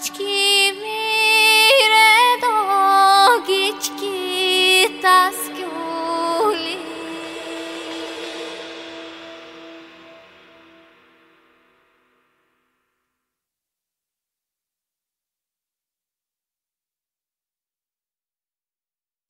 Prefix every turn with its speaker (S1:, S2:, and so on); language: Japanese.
S1: 地球